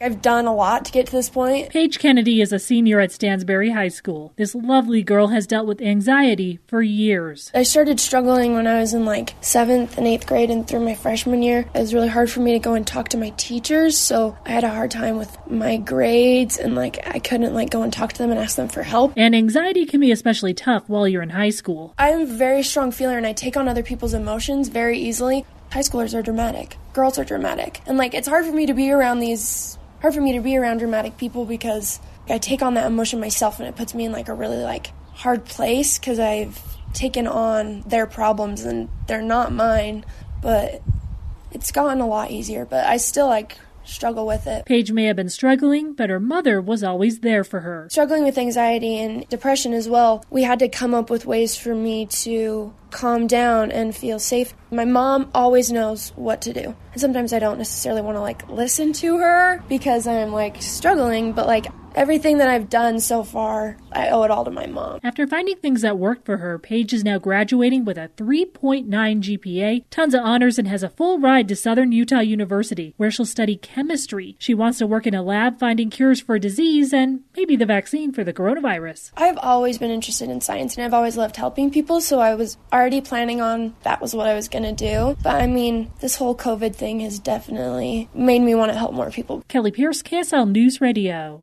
I've done a lot to get to this point. Paige Kennedy is a senior at Stansbury High School. This lovely girl has dealt with anxiety for years. I started struggling when I was in like seventh and eighth grade and through my freshman year. It was really hard for me to go and talk to my teachers, so I had a hard time with my grades and like I couldn't like go and talk to them and ask them for help. And anxiety can be especially tough while you're in high school. I'm a very strong feeler and I take on other people's emotions very easily. High schoolers are dramatic. Girls are dramatic. And like it's hard for me to be around these hard for me to be around dramatic people because I take on that emotion myself and it puts me in like a really like hard place because I've taken on their problems and they're not mine, but it's gotten a lot easier, but I still like struggle with it. Paige may have been struggling, but her mother was always there for her. Struggling with anxiety and depression as well, we had to come up with ways for me to calm down and feel safe. My mom always knows what to do. And sometimes I don't necessarily want to like listen to her because I'm like struggling, but like everything that I've done so far, I owe it all to my mom. After finding things that worked for her, Paige is now graduating with a 3.9 GPA, tons of honors, and has a full ride to Southern Utah University, where she'll study chemistry. She wants to work in a lab finding cures for a disease and maybe the vaccine for the coronavirus. I've always been interested in science and I've always loved helping people, so I was already planning on that was what I was going to do. But I mean, this whole COVID thing has definitely made me want to help more people. Kelly Pierce, KSL News Radio.